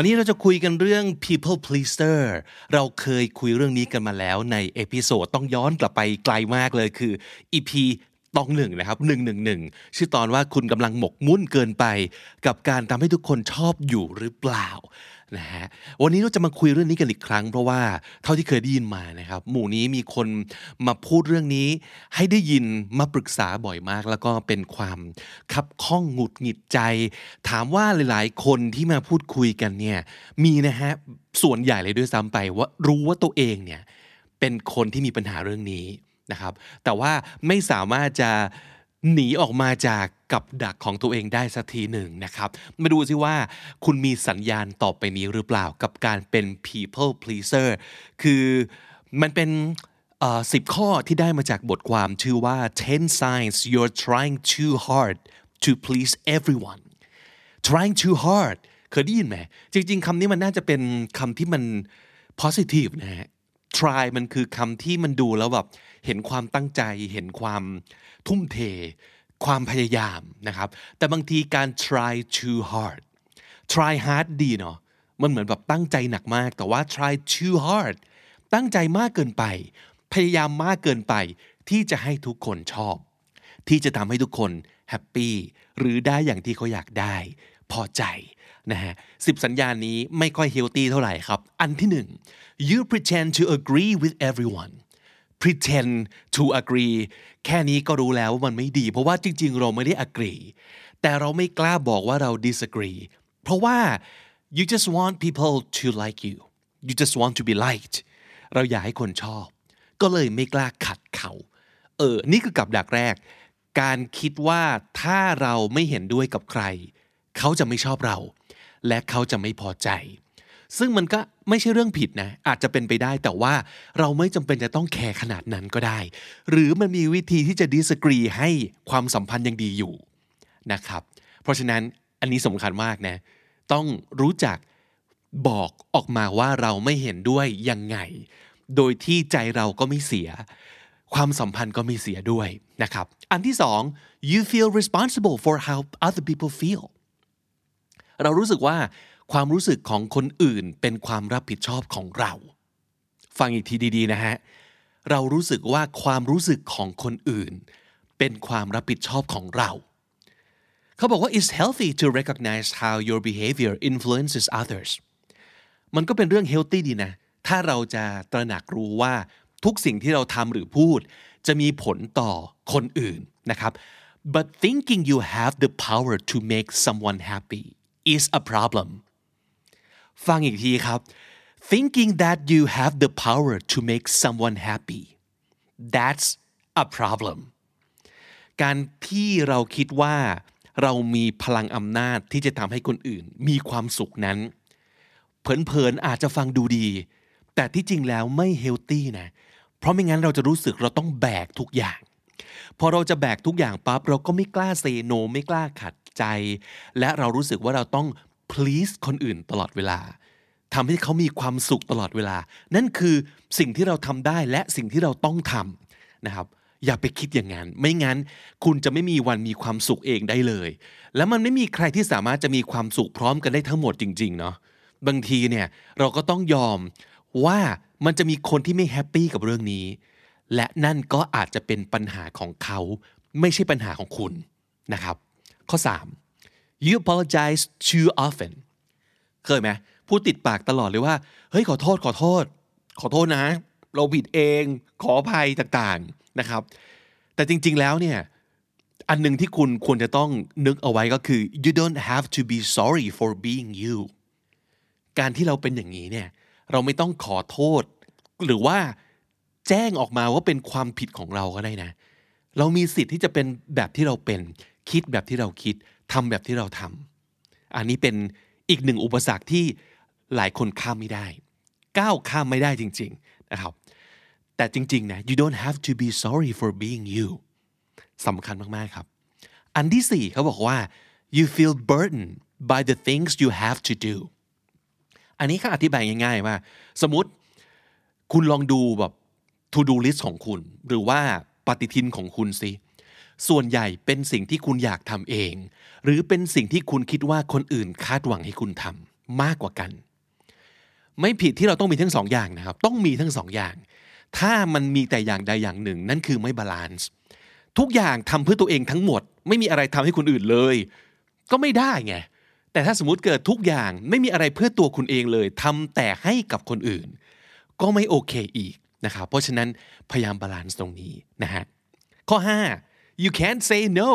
วันนี้เราจะคุยกันเรื่อง people pleaser เราเคยคุยเรื่องนี้กันมาแล้วใน episode ต้องย้อนกลับไปไกลมากเลยคือ EP ตองหนึ่งนะครับหนึ่งหนึ่งหนึ่งชื่อตอนว่าคุณกำลังหมกมุ่นเกินไป กับการทำให้ทุกคนชอบอยู่หรือเปล่า นะฮะวันนี้เราจะมาคุยเรื่องนี้กันอีกครั้ง เพราะว่าเท่าที่เคยได้ยินมานะครับ หมู่นี้มีคนมาพูดเรื่องนี้ ให้ได้ยินมาปรึกษาบ่อยมาก แล้วก็เป็นความคับข้องหงุดหงิดใจ ถามว่าหลาย ๆ คนที่มาพูดคุยกันเนี่ยมีนะฮะส่วนใหญ่เลยด้วยซ้ำไปว่ารู้ว่าตัวเองเนี่ยเป็นคนที่มีปัญหาเรื่องนี้นะครับ แต่ว่าไม่สามารถจะ หนีออกมาจากกับดักของตัวเองได้สักทีหนึ่งนะครับ มาดูซิว่าคุณมีสัญญาณต่อไปนี้หรือเปล่ากับการเป็น people pleaser คือมันเป็นสิบข้อที่ได้มาจากบทความชื่อว่า 10 signs you're trying too hard to please everyone trying too hard เคยได้ยินไหม จริง ๆคำนี้มันน่าจะเป็นคำที่มัน positive นะฮะ try มันคือคำที่มันดูแล้วแบบเห็นความตั้งใจเห็นความ ทุ่มเท ความพยายามนะครับ แต่บางทีการ try too hard try hard ดีเนาะมันเหมือนแบบตั้งใจหนักมาก แต่ว่า try too hard ตั้งใจมากเกินไป พยายามมากเกินไป ที่จะให้ทุกคนชอบ ที่จะทำให้ทุกคน happy หรือได้อย่างที่เขาอยากได้ พอใจนะฮะสิบสัญญาณนี้ไม่ค่อย healthy เท่าไหร่ครับ อันที่หนึ่ง you pretend to agree with everyone pretend to agree แค่นี้ก็รู้แล้วว่ามันไม่ดี เพราะว่าจริง ๆ เราไม่ได้ agree แต่เราไม่กล้าบอกว่าเรา disagree เพราะว่า you just want people to like you you just want to be liked เราอยากให้คนชอบ ก็เลยไม่กล้าขัดเขา เออ นี่คือกับดักแรก การคิดว่าถ้าเราไม่เห็นด้วยกับใคร เขาจะไม่ชอบเรา และเขาจะไม่พอใจ ซึ่งมันก็ไม่ใช่เรื่องผิดนะ อาจจะเป็นไปได้แต่ว่าเราไม่จำเป็นจะต้องแคร์ขนาดนั้นก็ได้ หรือมันมีวิธีที่จะดิสกรีให้ความสัมพันธ์ยังดีอยู่นะครับ เพราะฉะนั้นอันนี้สำคัญมากนะ ต้องรู้จักบอกออกมาว่าเราไม่เห็นด้วยยังไง โดยที่ใจเราก็ไม่เสีย ความสัมพันธ์ก็ไม่เสียด้วยนะครับ อันที่สอง you feel responsible for how other people feel เรารู้สึกว่า ความรู้สึกของคนอื่นเป็นความรับผิดชอบของเรา ฟังอีกทีดีๆนะฮะ เรารู้สึกว่าความรู้สึกของคนอื่น เป็นความรับผิดชอบของเรา เขาบอกว่า it's healthy to recognize how your behavior influences others มันก็เป็นเรื่อง healthy ดีนะ ถ้าเราจะตระหนักรู้ว่าทุกสิ่งที่เราทำหรือพูด จะมีผลต่อคนอื่นนะครับ but thinking you have the power to make someone happy is a problem ฟังอีกทีครับ thinking that you have the power to make someone happy that's a problem การที่เราคิดว่าเรามีพลังอำนาจที่จะทำให้คนอื่น มีความสุขนั้น เผินๆอาจจะฟังดูดี แต่ที่จริงแล้วไม่เฮลตี้นะ เพราะไม่งั้นเราจะรู้สึกเราต้องแบกทุกอย่าง พอเราจะแบกทุกอย่างปั๊บเราก็ไม่กล้าเซโน ไม่กล้าขัดใจ และเรารู้สึกว่าเราต้อง please คนอื่นตลอดเวลาทำให้เขามีความสุขตลอดเวลา นั่นคือสิ่งที่เราทำได้และสิ่งที่เราต้องทำนะครับ อย่าไปคิดอย่างนั้น ไม่งั้นคุณจะไม่มีวันมีความสุขเองได้เลย แล้วมันไม่มีใครที่สามารถจะมีความสุขพร้อมกันได้ทั้งหมดจริงๆเนาะ บางทีเนี่ยเราก็ต้องยอมว่ามันจะมีคนที่ไม่แฮปปี้กับเรื่องนี้ และนั่นก็อาจจะเป็นปัญหาของเขา ไม่ใช่ปัญหาของคุณนะครับ ข้อ 3 you apologize too often เคยไหมพูดติดปากตลอดเลยว่า เฮ้ยขอโทษขอโทษ ขอโทษนะ เราผิดเองขออภัยต่างๆนะครับ แต่จริง ๆแล้วเนี่ยอันหนึ่งที่คุณควรจะต้องนึกเอาไว้ก็คือ you don't have to be sorry for being you การที่เราเป็นอย่างนี้เนี่ยเราไม่ต้องขอโทษ หรือว่าแจ้งออกมาว่าเป็นความผิดของเราก็ได้นะ เรามีสิทธิ์ที่จะเป็นแบบที่เราเป็น คิดแบบที่เราคิด ทำแบบที่เราทำอันนี้เป็นอีกหนึ่งอุปสรรคที่หลายคนข้ามไม่ได้ ก้าวข้ามไม่ได้จริงๆนะครับแต่จริงๆนะ you don't have to be sorry for being you สำคัญมากๆครับ อันที่สี่เขาบอกว่า you feel burdened by the things you have to do อันนี้เขาอธิบายง่ายๆว่า สมมติคุณลองดูแบบ to do list ของคุณ หรือว่าปฏิทินของคุณสิ ส่วนใหญ่เป็นสิ่งที่คุณอยากทำเอง หรือเป็นสิ่งที่คุณคิดว่าคนอื่นคาดหวังให้คุณทำมากกว่ากัน ไม่ผิดที่เราต้องมีทั้งสองอย่างนะครับ ต้องมีทั้งสองอย่าง ถ้ามันมีแต่อย่างใดอย่างหนึ่ง นั่นคือไม่ balance ทุกอย่างทำเพื่อตัวเองทั้งหมด ไม่มีอะไรทำให้คนอื่นเลย ก็ไม่ได้ไงแต่ถ้าสมมติเกิดทุกอย่างไม่มีอะไรเพื่อตัวคุณเองเลยทำแต่ให้กับคนอื่น ก็ไม่โอเคอีกนะครับเพราะฉะนั้นพยายาม balance ตรงนี้นะฮะข้อ 5 you can't say no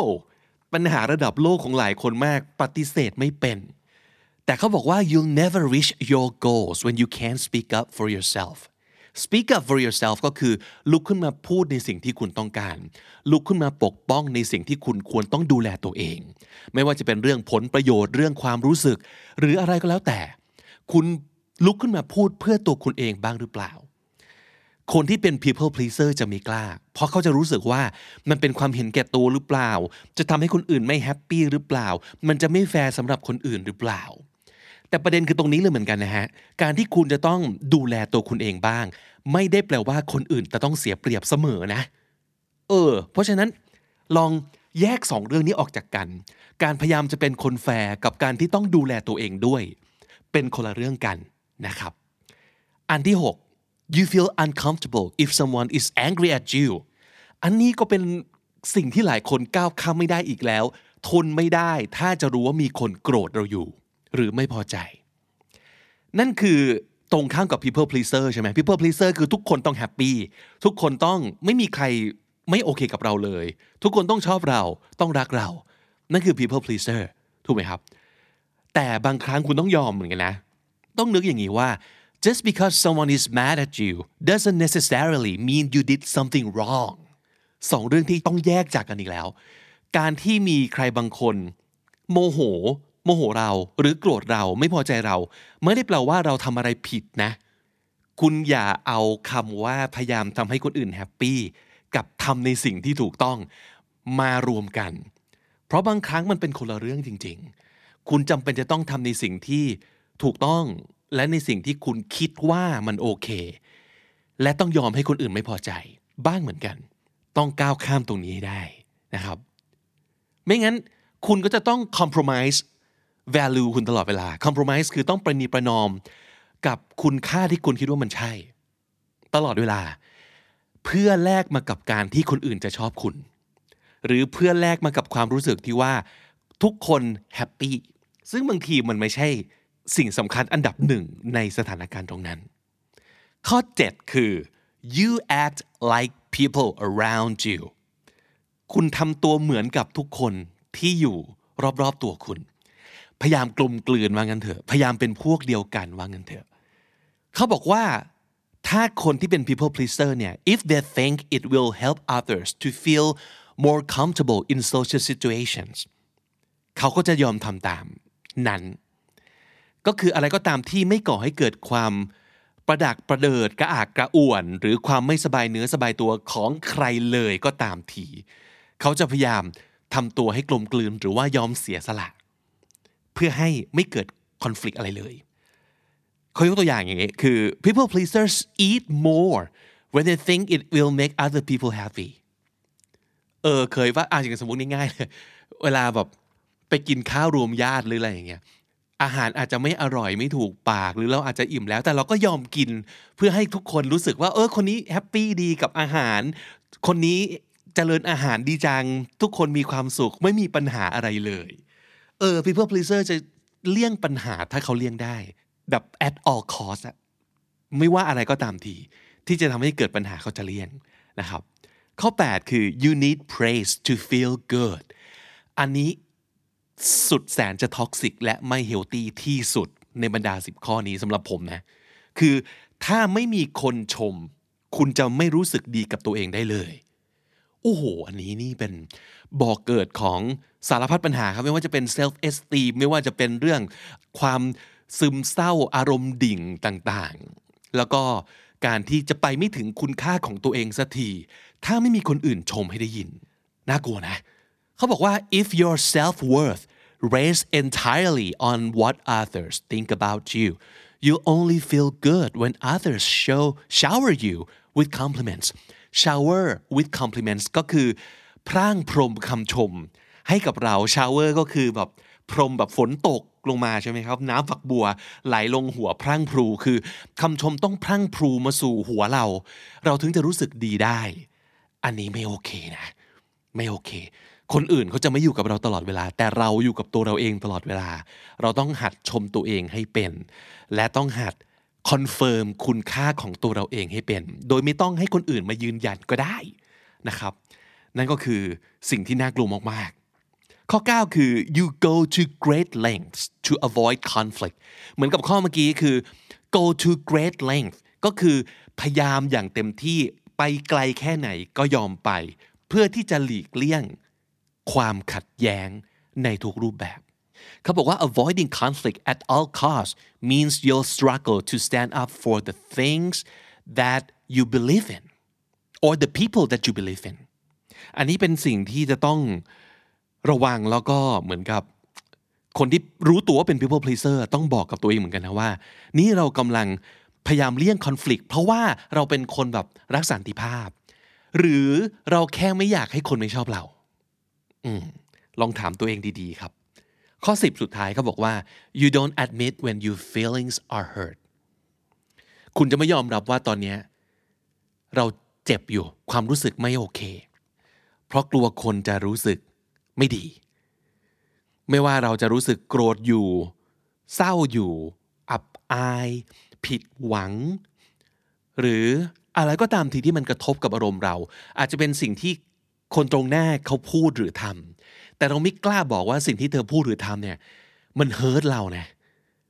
ปัญหาระดับโลกของหลายคนมากปฏิเสธไม่เป็น แต่เขาบอกว่า you'll never reach your goals when you can't speak up for yourself speak up for yourself ก็คือลุกขึ้นมาพูดในสิ่งที่คุณต้องการ ลุกขึ้นมาปกป้องในสิ่งที่คุณควรต้องดูแลตัวเอง ไม่ว่าจะเป็นเรื่องผลประโยชน์เรื่องความรู้สึก หรืออะไรก็แล้วแต่ คุณลุกขึ้นมาพูดเพื่อตัวคุณเองบ้างหรือเปล่า คนที่เป็น people pleaser จะไม่กล้า เพราะเขาจะรู้สึกว่ามันเป็นความเห็นแก่ตัวหรือเปล่า จะทำให้คนอื่นไม่ happy หรือเปล่า มันจะไม่แฟร์สำหรับคนอื่นหรือเปล่า แต่ประเด็นคือตรงนี้เลยเหมือนกันนะฮะ การที่คุณจะต้องดูแลตัวคุณเองบ้าง ไม่ได้แปลว่าคนอื่นจะต้องเสียเปรียบเสมอนะ เออ เพราะฉะนั้นลองแยกสองเรื่องนี้ออกจากกัน การพยายามจะเป็นคนแฟร์กับการที่ต้องดูแลตัวเองด้วย เป็นคนละเรื่องกันนะครับ อันที่ 6 you feel uncomfortable if someone is angry at you อันนี้ก็เป็นสิ่งที่หลายคนก้าวข้ามไม่ได้อีกแล้ว ทนไม่ได้ถ้าจะรู้ว่ามีคนโกรธเราอยู่ หรือไม่พอใจ นั่นคือตรงข้ามกับ people pleaser ใช่ไหม people pleaser คือทุกคนต้องแฮปปี้ทุกคนต้องไม่มีใครไม่โอเคกับเราเลย ทุกคนต้องชอบเราต้องรักเรา นั่นคือ people pleaser ถูกไหมครับ แต่บางครั้งคุณต้องยอมเหมือนกันนะ ต้องนึกอย่างนี้ว่า just because someone is mad at you doesn't necessarily mean you did something wrong สองเรื่องที่ต้องแยกจากกันอีกแล้ว การที่มีใครบางคน โมโห โมโหเรา หรือโกรธเราไม่พอใจเรา ไม่ได้แปลว่าเราทำอะไรผิดนะ คุณอย่าเอาคำว่าพยายามทำให้คนอื่นแฮปปี้กับทำในสิ่งที่ถูกต้องมารวมกัน เพราะบางครั้งมันเป็นคนละเรื่องจริง ๆ คุณจำเป็นจะต้องทำในสิ่งที่ถูกต้อง และในสิ่งที่คุณคิดว่ามันโอเค และต้องยอมให้คนอื่นไม่พอใจ บ้างเหมือนกัน ต้องก้าวข้ามตรงนี้ให้ได้นะครับ ไม่งั้นคุณก็จะต้อง compromise value คุณตลอดเวลา compromise คือต้องประนีประนอมกับคุณค่าที่คุณคิดว่ามันใช่ ตลอดเวลา เพื่อแลกมากับการที่คนอื่นจะชอบคุณ หรือเพื่อแลกมากับความรู้สึกที่ว่าทุกคนแฮปปี้ซึ่งบางทีมันไม่ใช่ สิ่งสำคัญอันดับหนึ่งในสถานการณ์ตรงนั้น ข้อ 7 คือ you act like people around you คุณทำตัวเหมือนกับทุกคนที่อยู่รอบๆตัวคุณ พยายามกลมกลืนว่างันเถอะ พยายามเป็นพวกเดียวกันว่างันเถอะ เขาบอกว่าถ้าคนที่เป็น people pleaser เนี่ย if they think it will help others to feel more comfortable in social situations เขาก็จะยอมทำตามนั้น ก็คืออะไรก็ตามที่ไม่ก่อให้เกิดความประดักประเดิดกระอากกระอ่วน หรือความไม่สบายเนื้อสบายตัวของใครเลยก็ตามทีเขาจะพยายามทำตัวให้กลมกลืนหรือว่ายอมเสียสละ เพื่อให้ไม่เกิดคอน FLICT อะไรเลยเขายกตัวอย่างอย่างนี้คือ people pleasers eat more when they think it will make other people happy เออเคยว่าอ่าอย่างสมมติง่ายๆเลยเวลาแบบไปกินข้าวรวมญาติหรืออะไรอย่างเงี้ย อาหารอาจจะไม่อร่อยไม่ถูกปากหรือเราอาจจะอิ่มแล้ว แต่เราก็ยอมกินเพื่อให้ทุกคนรู้สึกว่า เออคนนี้ happy ดีกับอาหาร คนนี้เจริญอาหารดีจัง ทุกคนมีความสุขไม่มีปัญหาอะไรเลย เออ people pleaser จะเลี่ยงปัญหาถ้าเขาเลี่ยงได้ แบบ at all cost อะไม่ว่าอะไรก็ตามที ที่จะทำให้เกิดปัญหาเขาจะเลี่ยงนะครับ ข้อ 8 คือ you need praise to feel good อันนี้ สุดแสนจะ toxic และไม่ healthy ที่สุดในบรรดา 10 ข้อนี้สำหรับผมนะ คือถ้าไม่มีคนชม คุณจะไม่รู้สึกดีกับตัวเองได้เลย โอ้โห อันนี้นี่เป็นบอกเกิดของสารพัดปัญหาครับ ไม่ว่าจะเป็น self esteem ไม่ว่าจะเป็นเรื่องความซึมเศร้าอารมณ์ดิ่งต่างๆ แล้วก็การที่จะไปไม่ถึงคุณค่าของตัวเองสักที ถ้าไม่มีคนอื่นชมให้ได้ยิน น่ากลัวนะ เขาบอกว่า if your self worth rests entirely on what others think about you you only feel good when others show shower you with compliments shower with compliments ก็คือ พร่างพรมคำชม ให้กับเรา shower ก็คือแบบพรมแบบฝนตกลงมาใช่ไหมครับ น้ำฝักบัวไหลลงหัวพรั่งพรูคือคำชมต้องพรั่งพรูมาสู่หัวเรา เราถึงจะรู้สึกดีได้ อันนี้ไม่โอเคนะ ไม่โอเค คนอื่นเขาจะไม่อยู่กับเราตลอดเวลา แต่เราอยู่กับตัวเราเองตลอดเวลา เราต้องหัดชมตัวเองให้เป็น และต้องหัด confirm คุณค่าของตัวเราเองให้เป็น โดยไม่ต้องให้คนอื่นมายืนยันก็ได้นะครับ นั่นก็คือสิ่งที่น่ากลัวมากๆ ข้อ 9 คือ you go to great lengths to avoid conflict เหมือนกับข้อเมื่อกี้คือ go to great length ก็คือพยายามอย่างเต็มที่ไปไกลแค่ไหนก็ยอมไป เพื่อที่จะหลีกเลี่ยง ความขัดแย้งในทุกรูปแบบเขาบอกว่า avoiding conflict at all costs means you'll struggle to stand up for the things that you believe in or the people that you believe in อันนี้เป็นสิ่งที่จะต้องระวังแล้วก็เหมือนกับ คนที่รู้ตัวว่าเป็น people pleaser ต้องบอกกับตัวเองเหมือนกันนะว่า นี่เรากำลังพยายามเลี่ยง conflict เพราะว่าเราเป็นคนแบบรักสันติภาพ หรือเราแค่ไม่อยากให้คนไม่ชอบเรา อลองถามตัวเองดีๆครับ ข้อ10สุดท้ายเขาบอกว่า you don't admit when your feelings are hurt คุณจะไม่ยอมรับว่าตอนนี้เราเจ็บอยู่ความรู้สึกไม่โอเค เพราะกลัวคนจะรู้สึกไม่ดี ไม่ว่าเราจะรู้สึกโกรธอยู่ เศร้าอยู่ อับอาย ผิดหวัง หรืออะไรก็ตามทีที่มันกระทบกับอารมณ์เรา อาจจะเป็นสิ่งที่ คนตรงหน้าเขาพูดหรือทำแต่เราไม่กล้าบอกว่าสิ่งที่เธอพูดหรือทำเนี่ย มันเฮิร์ตเรานะ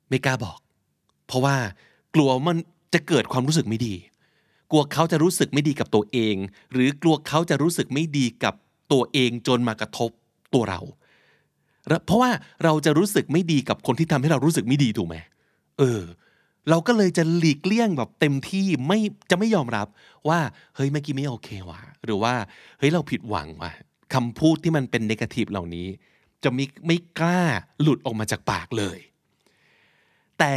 ไม่กล้าบอก เพราะว่ากลัวมันจะเกิดความรู้สึกไม่ดี กลัวเขาจะรู้สึกไม่ดีกับตัวเอง หรือกลัวเขาจะรู้สึกไม่ดีกับตัวเองจนมากระทบตัวเรา เพราะว่าเราจะรู้สึกไม่ดีกับคนที่ทำให้เรารู้สึกไม่ดีถูกไหมเออ เราก็เลยจะหลีกเลี่ยงแบบเต็มที่ไม่จะไม่ยอมรับว่าเฮ้ยเมื่อกี้ไม่โอเคว่ะหรือว่าเฮ้ยเราผิดหวังว่ะคำพูดที่มันเป็นนกาทีฟเหล่านี้ จะไม่ไม่กล้าหลุดออกมาจากปากเลย แต่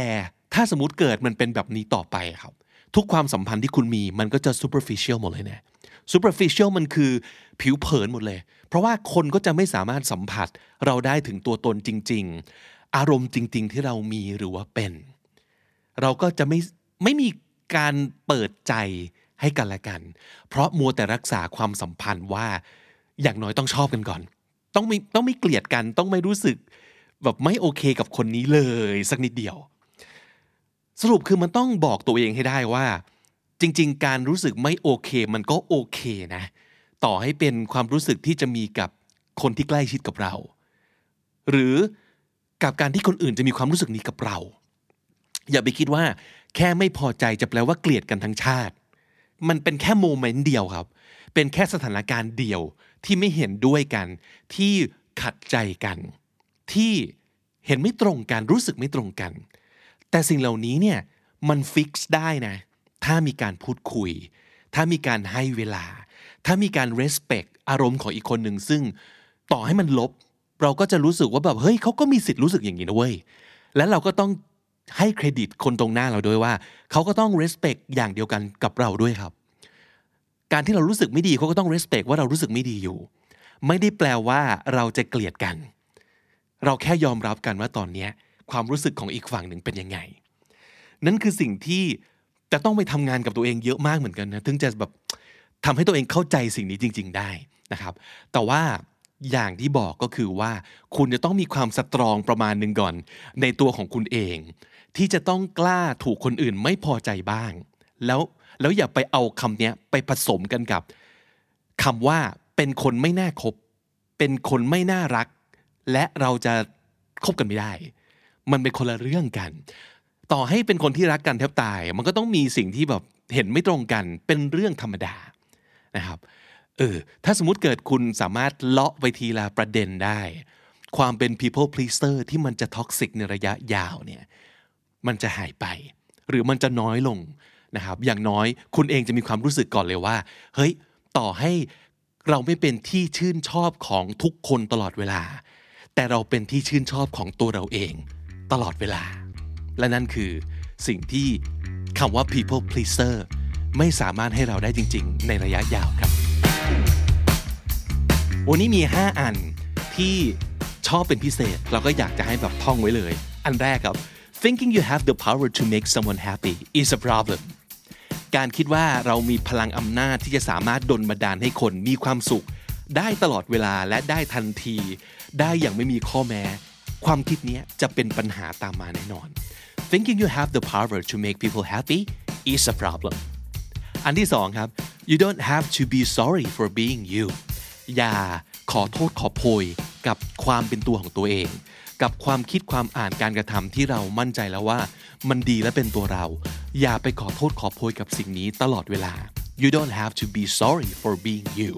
ถ้าสมมติเกิดมันเป็นแบบนี้ต่อไปครับ ทุกความสัมพันธ์ที่คุณมีมันก็จะ superficial หมดเลยเนี่ย superficial มันคือผิวเผินหมดเลย เพราะว่าคนก็จะไม่สามารถสัมผัสเราได้ถึงตัวตนจริง ๆ อารมณ์จริง ๆ ที่เรามีหรือว่าเป็น เราก็จะไม่ไม่มีการเปิดใจให้กันและกัน เพราะมัวแต่รักษาความสัมพันธ์ว่าอย่างน้อยต้องชอบกันก่อน ต้องไม่ต้องไม่เกลียดกันต้องไม่รู้สึกแบบไม่โอเคกับคนนี้เลย สักนิดเดียว สรุปคือมันต้องบอกตัวเองให้ได้ว่า จริง ๆ การรู้สึกไม่โอเค มันก็โอเคนะ ต่อให้เป็นความรู้สึกที่จะมีกับคนที่ใกล้ชิดกับเรา หรือกับการที่คนอื่นจะมีความรู้สึกนี้กับเรา อย่าไปคิดว่า แค่ไม่พอใจจะแปลว่าเกลียดกันทั้งชาติ มันเป็นแค่โมเมนต์เดียวครับ เป็นแค่สถานการณ์เดียวที่ไม่เห็นด้วยกัน ที่ขัดใจกัน ที่เห็นไม่ตรงกันรู้สึกไม่ตรงกัน แต่สิ่งเหล่านี้เนี่ยมันฟิกซ์ได้นะ ถ้ามีการพูดคุย ถ้ามีการให้เวลา ถ้ามีการ respect อารมณ์ของอีกคนหนึ่งซึ่งต่อให้มันลบ เราก็จะรู้สึกว่าแบบเฮ้ยเขาก็มีสิทธิ์รู้สึกอย่างนี้นะเว้ย และเราก็ต้อง ให้เครดิตคนตรงหน้าเราด้วยว่า เขาก็ต้อง respect อย่างเดียวกันกับเราด้วยครับ การที่เรารู้สึกไม่ดีเขาก็ต้อง respect ว่าเรารู้สึกไม่ดีอยู่ ไม่ได้แปลว่าเราจะเกลียดกัน เราแค่ยอมรับกันว่าตอนนี้ความรู้สึกของอีกฝั่งหนึ่งเป็นยังไง นั่นคือสิ่งที่จะต้องไปทำงานกับตัวเองเยอะมากเหมือนกันนะถึงจะแบบทำให้ตัวเองเข้าใจสิ่งนี้จริง ๆ ได้นะครับ แต่ว่า อย่างที่บอกก็คือว่า คุณจะต้องมีความสตรองประมาณหนึ่งก่อน ในตัวของคุณเอง ที่จะต้องกล้าถูกคนอื่นไม่พอใจบ้าง แล้วแล้วอย่าไปเอาคำนี้ไปผสมกันกับคำว่าเป็นคนไม่น่าคบ เป็นคนไม่น่ารัก และเราจะคบกันไม่ได้ มันเป็นคนละเรื่องกัน ต่อให้เป็นคนที่รักกันแทบตาย มันก็ต้องมีสิ่งที่แบบเห็นไม่ตรงกันเป็นเรื่องธรรมดานะครับ เออถ้าสมมติเกิดคุณสามารถเลาะไปทีละประเด็นได้ ความเป็น people pleaser ที่มันจะท็อกซิกในระยะยาวเนี่ยมันจะหายไป หรือมันจะน้อยลงนะครับอย่างน้อยคุณเองจะมีความรู้สึกก่อนเลยว่า เฮ้ย ต่อให้เราไม่เป็นที่ชื่นชอบของทุกคนตลอดเวลา แต่เราเป็นที่ชื่นชอบของตัวเราเอง ตลอดเวลา และนั่นคือสิ่งที่คำว่า people pleaser ไม่สามารถให้เราได้จริง ๆ ในระยะยาวครับ วันนี้มี 5 อันที่ชอบเป็นพิเศษ เราก็อยากจะให้แบบท่องไว้เลย อันแรกครับ thinking you have the power to make someone happy is a problem การคิดว่าเรามีพลังอำนาจที่จะสามารถดลบันดาลให้คนมีความสุข ได้ตลอดเวลาและได้ทันที ได้อย่างไม่มีข้อแม้ ความคิดนี้จะเป็นปัญหาตามมาแน่นอน thinking you have the power to make people happy is a problem อันที่สองครับ you don't have to be sorry for being you อย่าขอโทษขอโพยกับความเป็นตัวของตัวเอง กับความคิดความอ่านการกระทำที่เรามั่นใจแล้วว่า มันดีและเป็นตัวเรา อย่าไปขอโทษขอโพยกับสิ่งนี้ตลอดเวลา you don't have to be sorry for being you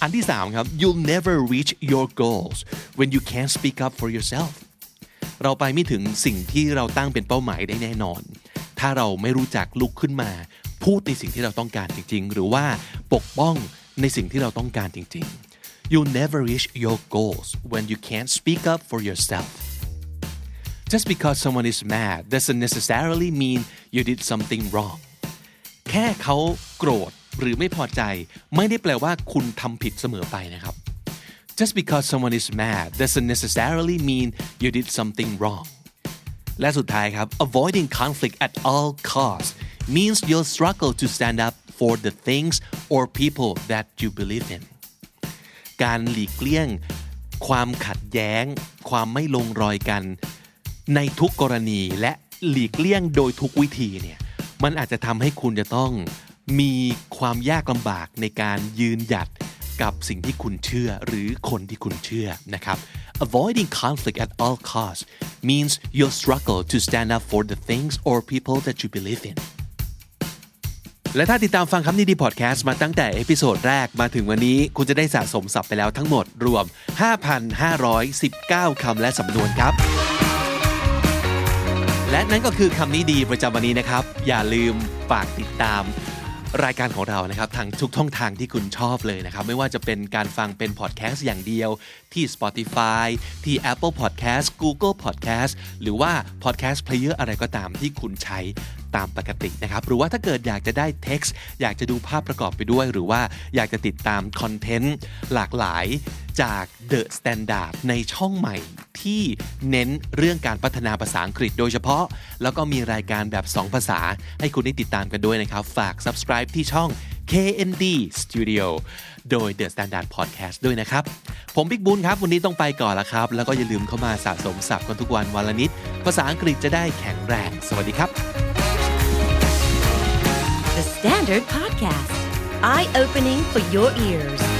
อันที่สามครับ you'll never reach your goals when you can't speak up for yourself เราไปไม่ถึงสิ่งที่เราตั้งเป็นเป้าหมายได้แน่นอน ถ้าเราไม่รู้จักลุกขึ้นมา พูดในสิ่งที่เราต้องการจริง ๆ หรือว่าปกป้อง ในสิ่งที่เราต้องการจริงๆ you'll never reach your goals when you can't speak up for yourself just because someone is mad doesn't necessarily mean you did something wrong แค่เขาโกรธหรือไม่พอใจ ไม่ได้แปลว่าคุณทำผิดเสมอไปนะครับ just because someone is mad doesn't necessarily mean you did something wrong และสุดท้ายครับ avoiding conflict at all costs means you'll struggle to stand up for the things or people that you believe in การหลีกเลี่ยง ความขัดแย้ง ความไม่ลงรอยกัน ในทุกกรณีและหลีกเลี่ยงโดยทุกวิธีเนี่ยมันอาจจะทำให้คุณจะต้องมีความยากลำบากในการยืนหยัดกับสิ่งที่คุณเชื่อหรือคนที่คุณเชื่อนะครับ avoiding conflict at all costs means you'll struggle to stand up for the things or people that you believe in และถ้าติดตามฟังคำนี้ดีพอดแคสต์มาตั้งแต่ episode แรกมาถึงวันนี้ คุณจะได้สะสมศัพท์ไปแล้วทั้งหมดรวม 5,519 คำและสำนวนครับ และนั่นก็คือคำนี้ดีประจำวันนี้นะครับ อย่าลืมฝากติดตาม รายการของเรานะครับทางทุกช่องทางที่คุณชอบเลยนะครับ ไม่ว่าจะเป็นการฟังเป็นพอดแคสต์อย่างเดียว ที่ Spotify ที่ Apple Podcast Google Podcast หรือว่า Podcast Player อะไรก็ตามที่คุณใช้ตามปกตินะครับ หรือว่าถ้าเกิดอยากจะได้ text อยากจะดูภาพประกอบไปด้วย หรือว่าอยากจะติดตามคอนเทนต์หลากหลาย จาก The Standard ในช่องใหม่ที่เน้นเรื่องการพัฒนาภาษาอังกฤษโดยเฉพาะ แล้วก็มีรายการแบบ 2 ภาษา ให้คุณได้ติดตามกันด้วยนะครับ ฝาก subscribe ที่ช่อง KND Studio โดย The Standard Podcast ด้วยนะครับ ผมบิ๊กบุญครับ วันนี้ต้องไปก่อนละครับ แล้วก็อย่าลืมเข้ามาสะสมศัพท์กันทุกวันวันละนิด ภาษาอังกฤษจะได้แข็งแรง สวัสดีครับ The Standard Podcast, eye opening for your ears.